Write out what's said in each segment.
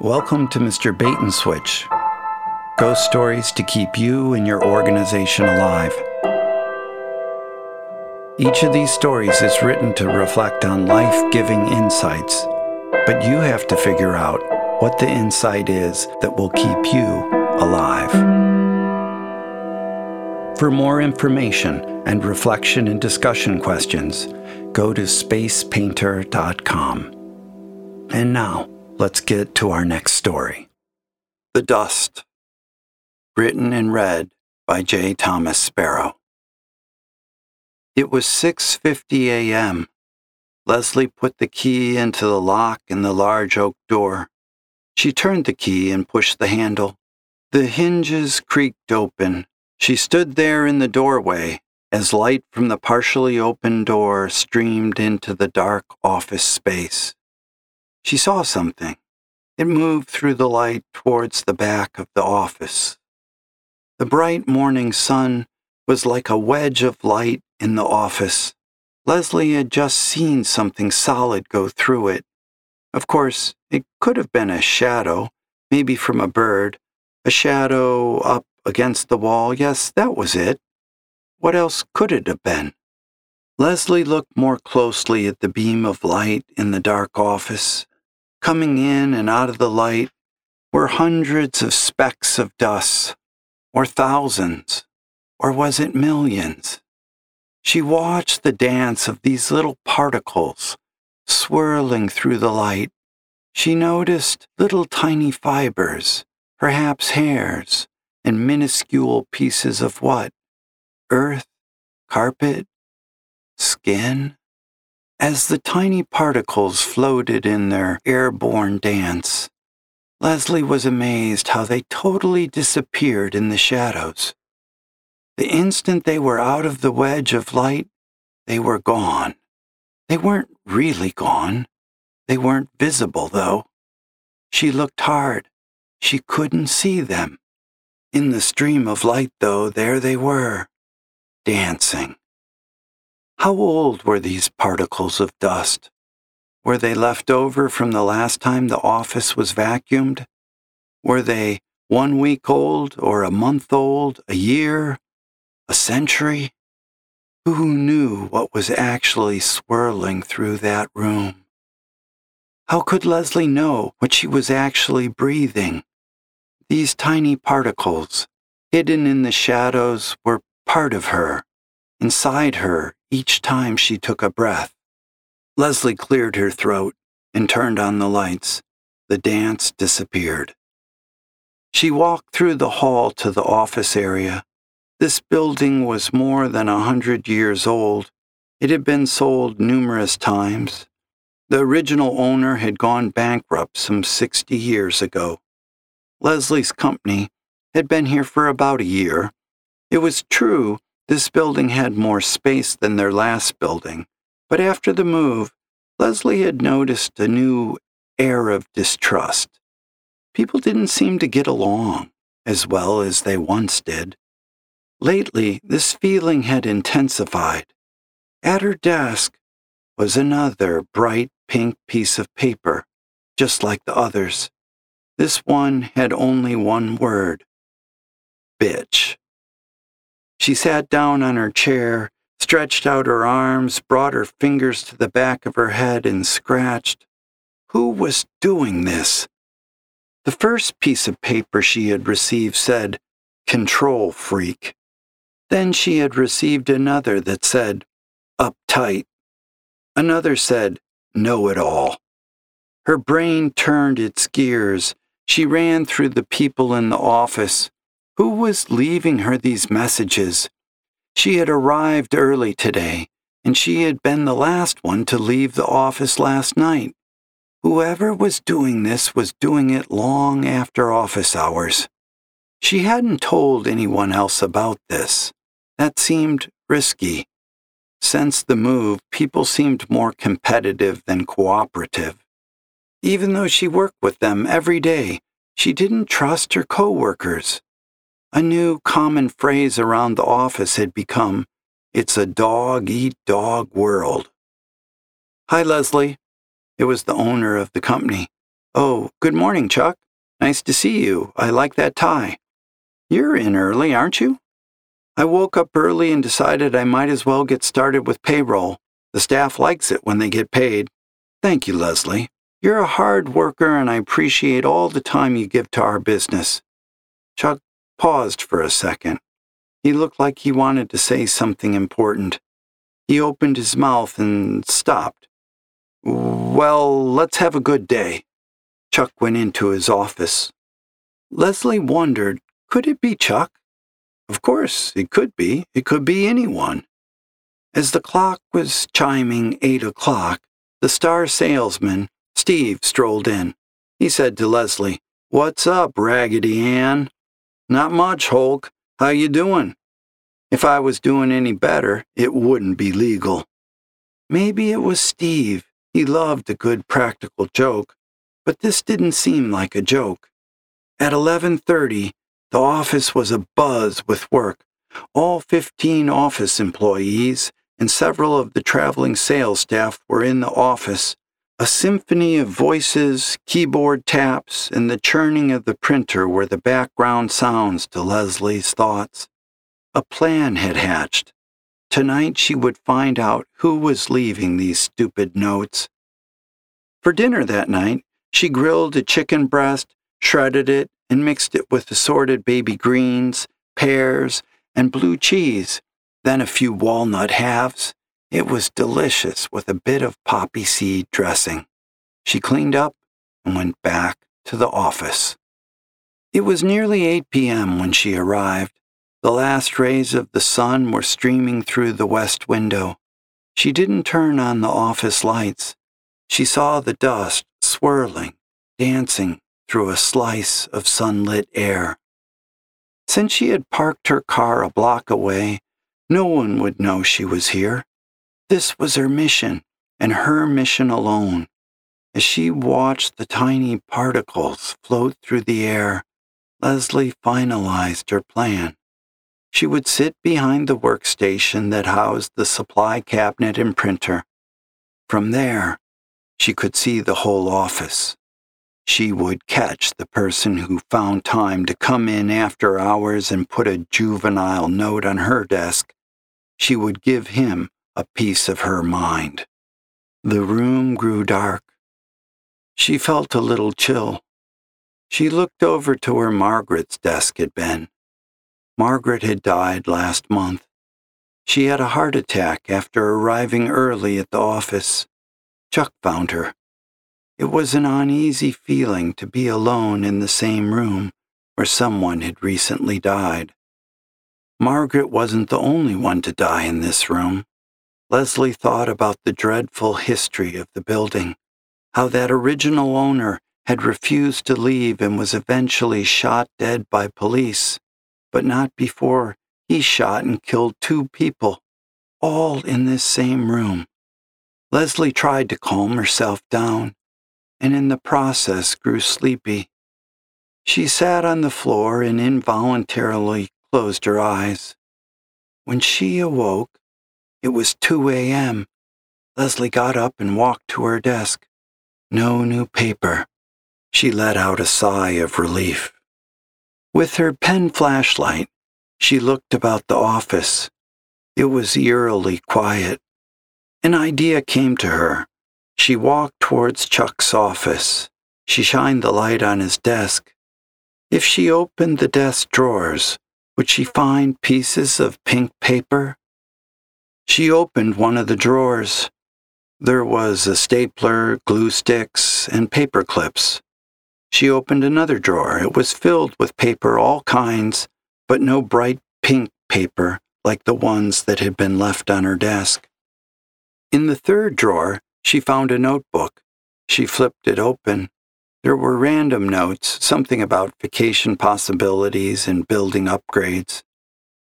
Welcome to Mr. Bait and Switch. Ghost stories to keep you and your organization alive. Each of these stories is written to reflect on life giving insights, but you have to figure out what the insight is that will keep you alive. For more information and reflection and discussion questions, go to spacepainter.com. And now, let's get to our next story The Dust. Written and read by J. Thomas Sparrow. It was 6:50 a.m. Leslie put the key into the lock in the large oak door. She turned the key and pushed the handle. The hinges creaked open. She stood there in the doorway as light from the partially open door streamed into the dark office space. She saw something. It moved through the light towards the back of the office. The bright morning sun was like a wedge of light in the office. Leslie had just seen something solid go through it. Of course, it could have been a shadow, maybe from a bird, a shadow up against the wall. Yes, that was it. What else could it have been? Leslie looked more closely at the beam of light in the dark office. Coming in and out of the light were hundreds of specks of dust, or thousands, or was it millions? She watched the dance of these little particles swirling through the light. She noticed little tiny fibers, perhaps hairs, and minuscule pieces of what? earth, carpet, skin. As the tiny particles floated in their airborne dance, Leslie was amazed how they totally disappeared in the shadows. The instant they were out of the wedge of light, they were gone. They weren't really gone. They weren't visible, though. She looked hard. She couldn't see them. In the stream of light, though, there they were, dancing. How old were these particles of dust? Were they left over from the last time the office was vacuumed? Were they one week old or a month old, a year, a century? Who knew what was actually swirling through that room? How could Leslie know what she was actually breathing? These tiny particles, hidden in the shadows, were part of her, inside her, each time she took a breath. Leslie cleared her throat and turned on the lights. The dance disappeared. She walked through the hall to the office area. This building was more than a hundred years old. It had been sold numerous times. The original owner had gone bankrupt some 60 years ago. Leslie's company had been here for about a year it was true this building had more space than their last building, but after the move, Leslie had noticed a new air of distrust. People didn't seem to get along as well as they once did. Lately, this feeling had intensified. At her desk was another bright pink piece of paper, just like the others. This one had only one word bitch. She sat down on her chair, stretched out her arms, brought her fingers to the back of her head, and scratched. Who was doing this? The first piece of paper she had received said, Control Freak. Then she had received another that said, Uptight. Another said, Know It All. Her brain turned its gears. She ran through the people in the office. Who was leaving her these messages? She had arrived early today, and she had been the last one to leave the office last night. Whoever was doing this was doing it long after office hours. She hadn't told anyone else about this. That seemed risky. Since the move, people seemed more competitive than cooperative. Even though she worked with them every day, she didn't trust her coworkers. A new common phrase around the office had become, It's a dog eat dog world. Hi, Leslie. It was the owner of the company. Oh, good morning, Chuck. Nice to see you. I like that tie. You're in early, aren't you? I woke up early and decided I might as well get started with payroll. The staff likes it when they get paid. Thank you, Leslie. You're a hard worker and I appreciate all the time you give to our business. Chuck paused for a second. He looked like he wanted to say something important. He opened his mouth and stopped. Well, let's have a good day. Chuck went into his office. Leslie wondered could it be Chuck? Of course, it could be. It could be anyone. As the clock was chiming eight o'clock, the star salesman, Steve, strolled in. He said to Leslie, What's up, Raggedy Ann? Not much, Hulk. How you doing? If I was doing any better, it wouldn't be legal. Maybe it was Steve. He loved a good practical joke, but this didn't seem like a joke. At 11:30, the office was abuzz with work. All 15 office employees and several of the traveling sales staff were in the office. A symphony of voices, keyboard taps, and the churning of the printer were the background sounds to Leslie's thoughts. A plan had hatched. Tonight she would find out who was leaving these stupid notes. For dinner that night, she grilled a chicken breast, shredded it, and mixed it with assorted baby greens, pears, and blue cheese, then a few walnut halves. It was delicious with a bit of poppy seed dressing. She cleaned up and went back to the office. It was nearly 8 p.m. when she arrived. The last rays of the sun were streaming through the west window. She didn't turn on the office lights. She saw the dust swirling, dancing through a slice of sunlit air. Since she had parked her car a block away, no one would know she was here. This was her mission, and her mission alone. As she watched the tiny particles float through the air, Leslie finalized her plan. She would sit behind the workstation that housed the supply cabinet and printer. From there, she could see the whole office she would catch the person who found time to come in after hours and put a juvenile note on her desk. She would give him a piece of her mind. The room grew dark. She felt a little chill. She looked over to where Margaret's desk had been. Margaret had died last month. She had a heart attack after arriving early at the office. Chuck found her. It was an uneasy feeling to be alone in the same room where someone had recently died. Margaret wasn't the only one to die in this room. Leslie thought about the dreadful history of the building, how that original owner had refused to leave and was eventually shot dead by police, but not before he shot and killed two people, all in this same room. Leslie tried to calm herself down and in the process grew sleepy. She sat on the floor and involuntarily closed her eyes. When she awoke, it was 2 a.m. Leslie got up and walked to her desk. No new paper. She let out a sigh of relief. With her pen flashlight, she looked about the office. It was eerily quiet. An idea came to her. She walked towards Chuck's office. She shined the light on his desk. If she opened the desk drawers, would she find pieces of pink paper? She opened one of the drawers. There was a stapler, glue sticks, and paper clips. She opened another drawer. It was filled with paper, all kinds, but no bright pink paper like the ones that had been left on her desk. In the third drawer, she found a notebook. She flipped it open. There were random notes, something about vacation possibilities and building upgrades.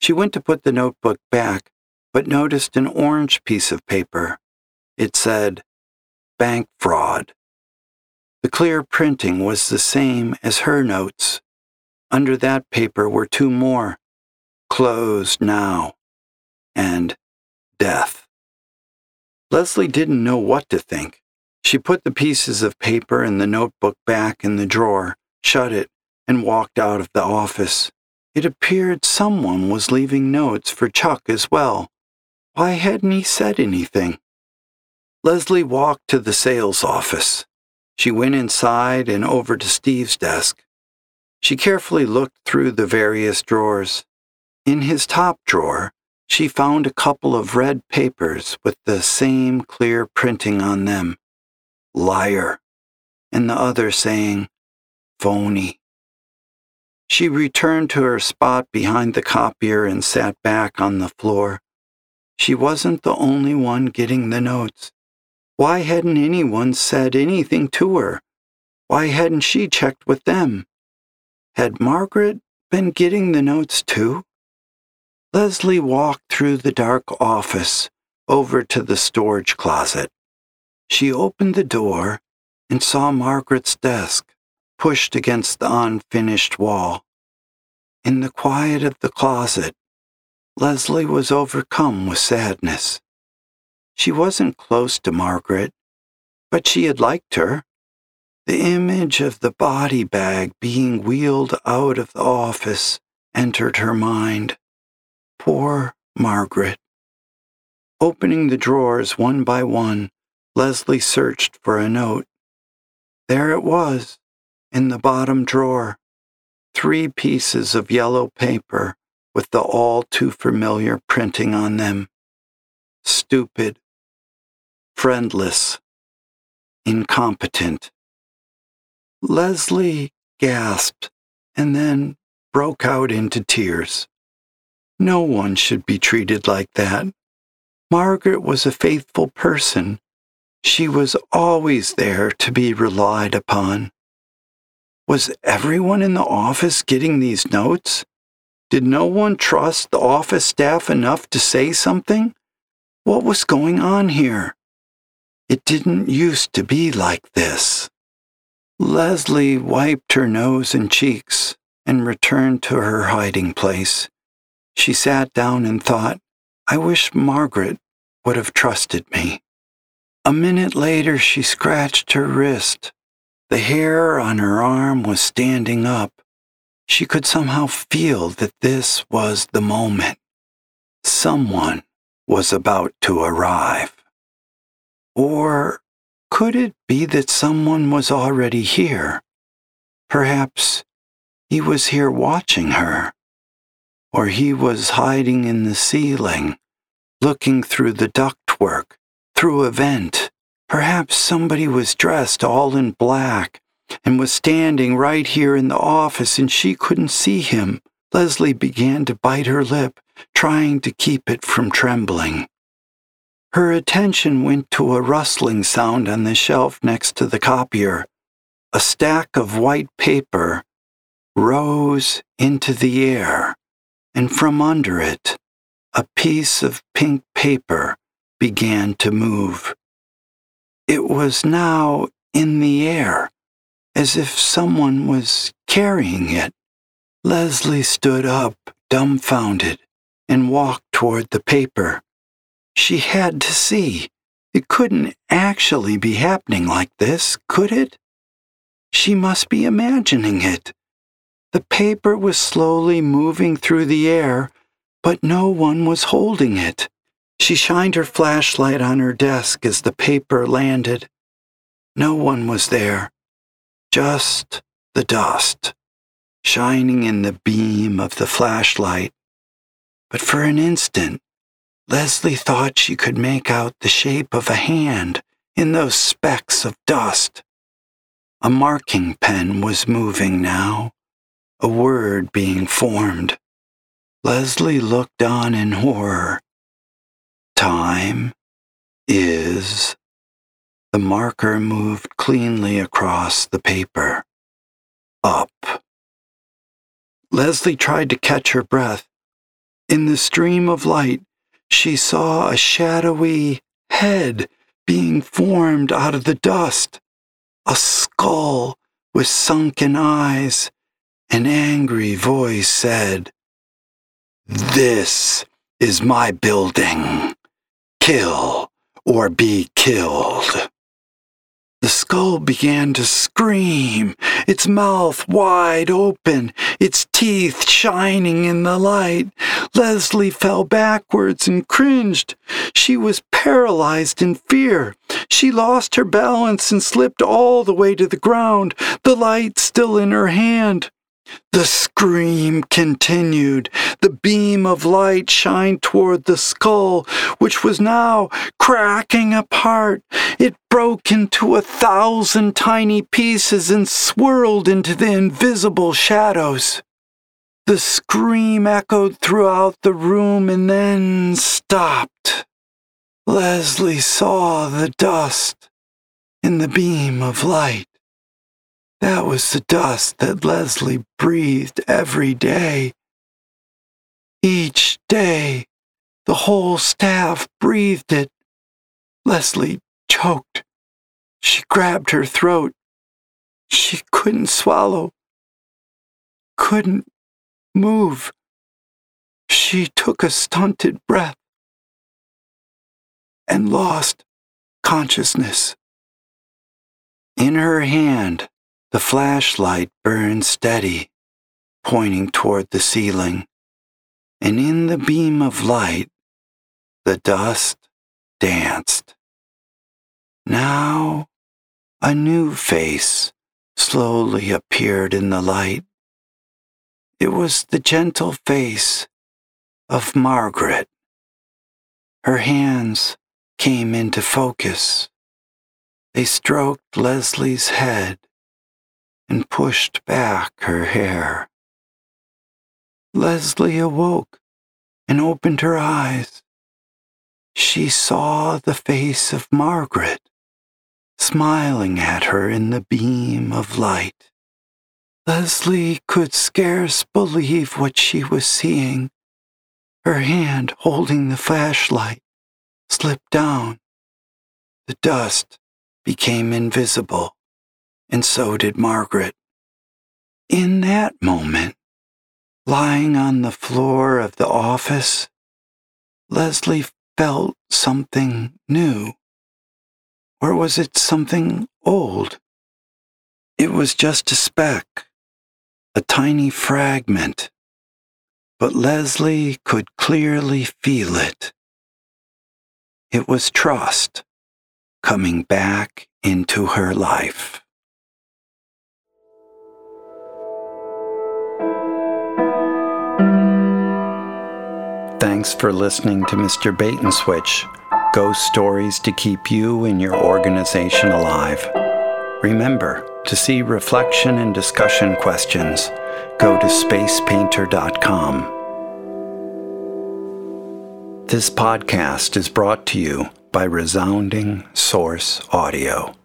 She went to put the notebook back, but noticed an orange piece of paper. It said, Bank Fraud. The clear printing was the same as her notes. Under that paper were two more Closed Now and Death. Leslie didn't know what to think. She put the pieces of paper and the notebook back in the drawer, shut it, and walked out of the office. It appeared someone was leaving notes for Chuck as well. Why hadn't he said anything? Leslie walked to the sales office. She went inside and over to Steve's desk. She carefully looked through the various drawers. In his top drawer, she found a couple of red papers with the same clear printing on them liar, and the other saying, phony. She returned to her spot behind the copier and sat back on the floor. She wasn't the only one getting the notes. Why hadn't anyone said anything to her? Why hadn't she checked with them? Had Margaret been getting the notes too? Leslie walked through the dark office over to the storage closet. She opened the door and saw Margaret's desk pushed against the unfinished wall. In the quiet of the closet, Leslie was overcome with sadness. She wasn't close to Margaret, but she had liked her. The image of the body bag being wheeled out of the office entered her mind. Poor Margaret. Opening the drawers one by one, Leslie searched for a note. There it was, in the bottom drawer. Three pieces of yellow paper with the all too familiar printing on them. Stupid, friendless, incompetent. Leslie gasped and then broke out into tears. No one should be treated like that. Margaret was a faithful person. She was always there to be relied upon. Was everyone in the office getting these notes? Did no one trust the office staff enough to say something? What was going on here? It didn't used to be like this. Leslie wiped her nose and cheeks and returned to her hiding place. She sat down and thought, I wish Margaret would have trusted me. A minute later, she scratched her wrist. The hair on her arm was standing up. She could somehow feel that this was the moment. Someone was about to arrive. Or could it be that someone was already here? Perhaps he was here watching her or he was hiding in the ceiling, looking through the ductwork, through a vent. Perhaps somebody was dressed all in black and was standing right here in the office and she couldn't see him. Leslie began to bite her lip, trying to keep it from trembling. Her attention went to a rustling sound on the shelf next to the copier. A stack of white paper rose into the air and from under it, a piece of pink paper began to move. It was now in the air, as if someone was carrying it. Leslie stood up, dumbfounded, and walked toward the paper. She had to see. It couldn't actually be happening like this, could it? She must be imagining it. The paper was slowly moving through the air, but no one was holding it. She shined her flashlight on her desk as the paper landed. No one was there, just the dust, shining in the beam of the flashlight. But for an instant, Leslie thought she could make out the shape of a hand in those specks of dust. A marking pen was moving now a word being formed. Leslie looked on in horror. Time is. The marker moved cleanly across the paper. Up. Leslie tried to catch her breath. In the stream of light, she saw a shadowy head being formed out of the dust. A skull with sunken eyes an angry voice said, This is my building. Kill or be killed. Skull began to scream, its mouth wide open, its teeth shining in the light. Leslie fell backwards and cringed. She was paralyzed in fear. She lost her balance and slipped all the way to the ground, the light still in her hand. The scream continued. The beam of light shined toward the skull, which was now cracking apart. It broke into a thousand tiny pieces and swirled into the invisible shadows. The scream echoed throughout the room and then stopped. Leslie saw the dust in the beam of light. That was the dust that Leslie breathed every day. Each day, the whole staff breathed it. Leslie choked. She grabbed her throat. She couldn't swallow, couldn't move. She took a stunted breath and lost consciousness. In her hand, the flashlight burned steady, pointing toward the ceiling, and in the beam of light, the dust danced. Now, a new face slowly appeared in the light. It was the gentle face of Margaret. Her hands came into focus. They stroked Leslie's head and pushed back her hair. Leslie awoke and opened her eyes. She saw the face of Margaret smiling at her in the beam of light. Leslie could scarce believe what she was seeing. Her hand holding the flashlight slipped down. The dust became invisible and so did Margaret. In that moment, lying on the floor of the office, Leslie felt something new. Or was it something old? It was just a speck, a tiny fragment, but Leslie could clearly feel it. It was trust coming back into her life. Thanks for listening to Mr. Bait and Switch Ghost Stories to keep you and your organization alive. Remember, to see reflection and discussion questions, go to spacepainter.com. This podcast is brought to you by Resounding Source Audio.